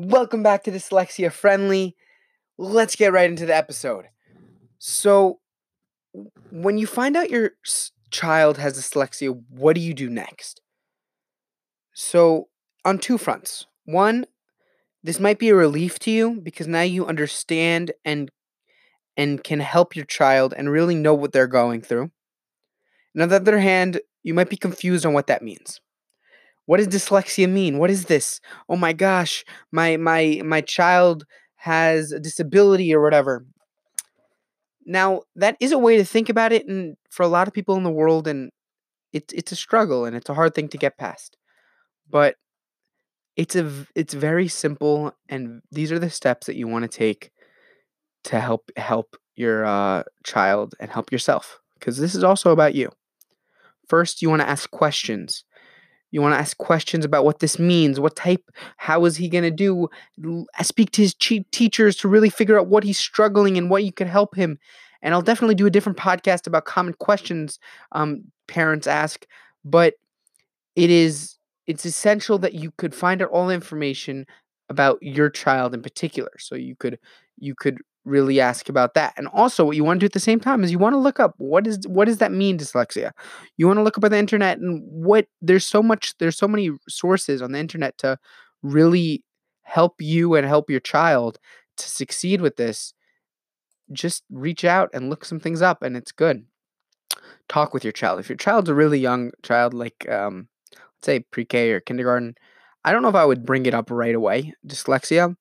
Welcome back to Dyslexia Friendly. Let's get right into the episode. So, when you find out your child has dyslexia, what do you do next? So, on two fronts. One, this might be a relief to you because now you understand and and can help your child and really know what they're going through. And on the other hand, you might be confused on what that means. What does dyslexia mean? What is this? Oh my gosh, my my my child has a disability or whatever. Now, that is a way to think about it and for a lot of people in the world and it's it's a struggle and it's a hard thing to get past. But it's a it's very simple and these are the steps that you want to take to help help your uh, child and help yourself because this is also about you. First, you want to ask questions. You want to ask questions about what this means, what type, how is he going to do? Speak to his teachers to really figure out what he's struggling and what you can help him. And I'll definitely do a different podcast about common questions um, parents ask. But it is it's essential that you could find out all information about your child in particular. So you could you could really ask about that. And also what you want to do at the same time is you want to look up what is what does that mean dyslexia? You want to look up on the internet and what there's so much there's so many sources on the internet to really help you and help your child to succeed with this. Just reach out and look some things up and it's good. Talk with your child. If your child's a really young child like um let's say pre-K or kindergarten, I don't know if I would bring it up right away, dyslexia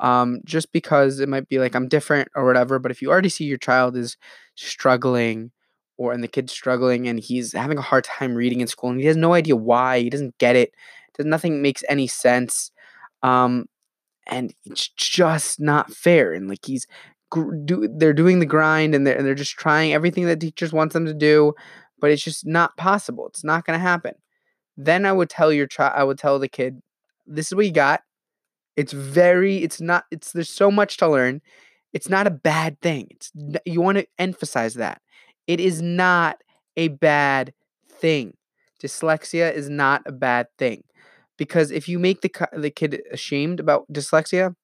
um, just because it might be like I'm different or whatever. But if you already see your child is struggling or and the kid's struggling and he's having a hard time reading in school and he has no idea why, he doesn't get it, nothing makes any sense. Um, and it's just not fair. And like he's do, they're doing the grind and they're, and they're just trying everything that teachers wants them to do, but it's just not possible. It's not going to happen. Then I would tell your child, I would tell the kid, this is what you got. It's very it's not it's there's so much to learn. It's not a bad thing. It's you want to emphasize that. It is not a bad thing. Dyslexia is not a bad thing. Because if you make the the kid ashamed about dyslexia,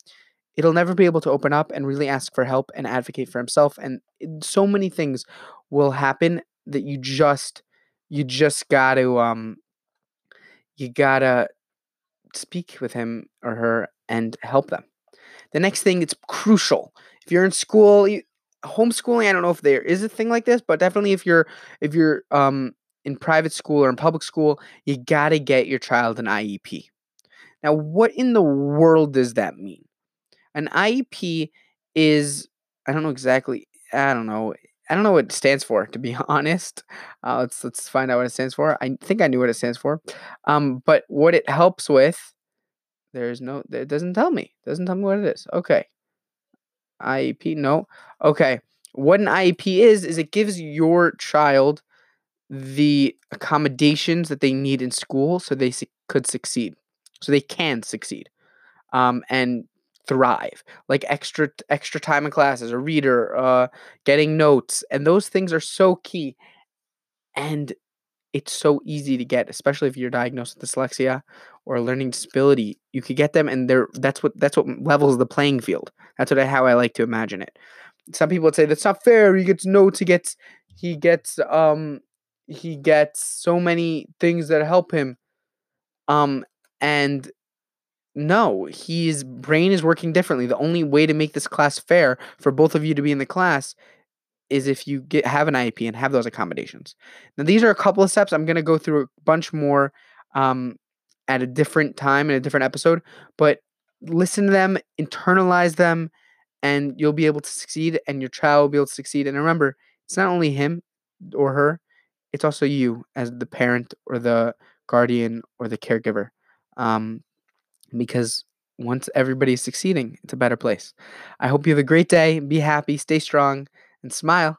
it'll never be able to open up and really ask for help and advocate for himself and so many things will happen that you just you just got to um you got to speak with him or her and help them. The next thing, that's crucial. If you're in school, you, homeschooling, I don't know if there is a thing like this, but definitely if you're if you're um in private school or in public school, you got to get your child an IEP. Now, what in the world does that mean? An IEP is I don't know exactly. I don't know. I don't know what it stands for, to be honest. Uh, let's let's find out what it stands for. I think I knew what it stands for, um, but what it helps with there's no, it doesn't tell me. It doesn't tell me what it is. Okay. IEP, no. Okay. What an IEP is, is it gives your child the accommodations that they need in school so they su- could succeed, so they can succeed um, and thrive. Like extra extra time in classes, a reader, uh, getting notes, and those things are so key. And it's so easy to get, especially if you're diagnosed with dyslexia or a learning disability. You could get them, and they're that's what that's what levels the playing field. That's what I, how I like to imagine it. Some people would say that's not fair. He gets notes. He gets he gets um he gets so many things that help him. Um and no, his brain is working differently. The only way to make this class fair for both of you to be in the class is if you get have an IEP and have those accommodations. Now these are a couple of steps. I'm going to go through a bunch more um, at a different time in a different episode, but listen to them, internalize them, and you'll be able to succeed, and your child will be able to succeed. And remember, it's not only him or her; it's also you as the parent or the guardian or the caregiver, um, because once everybody's succeeding, it's a better place. I hope you have a great day. Be happy, stay strong and smile.